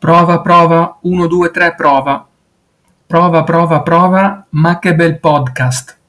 Prova, prova, uno, due, tre, prova. Prova, prova, prova, ma che bel podcast.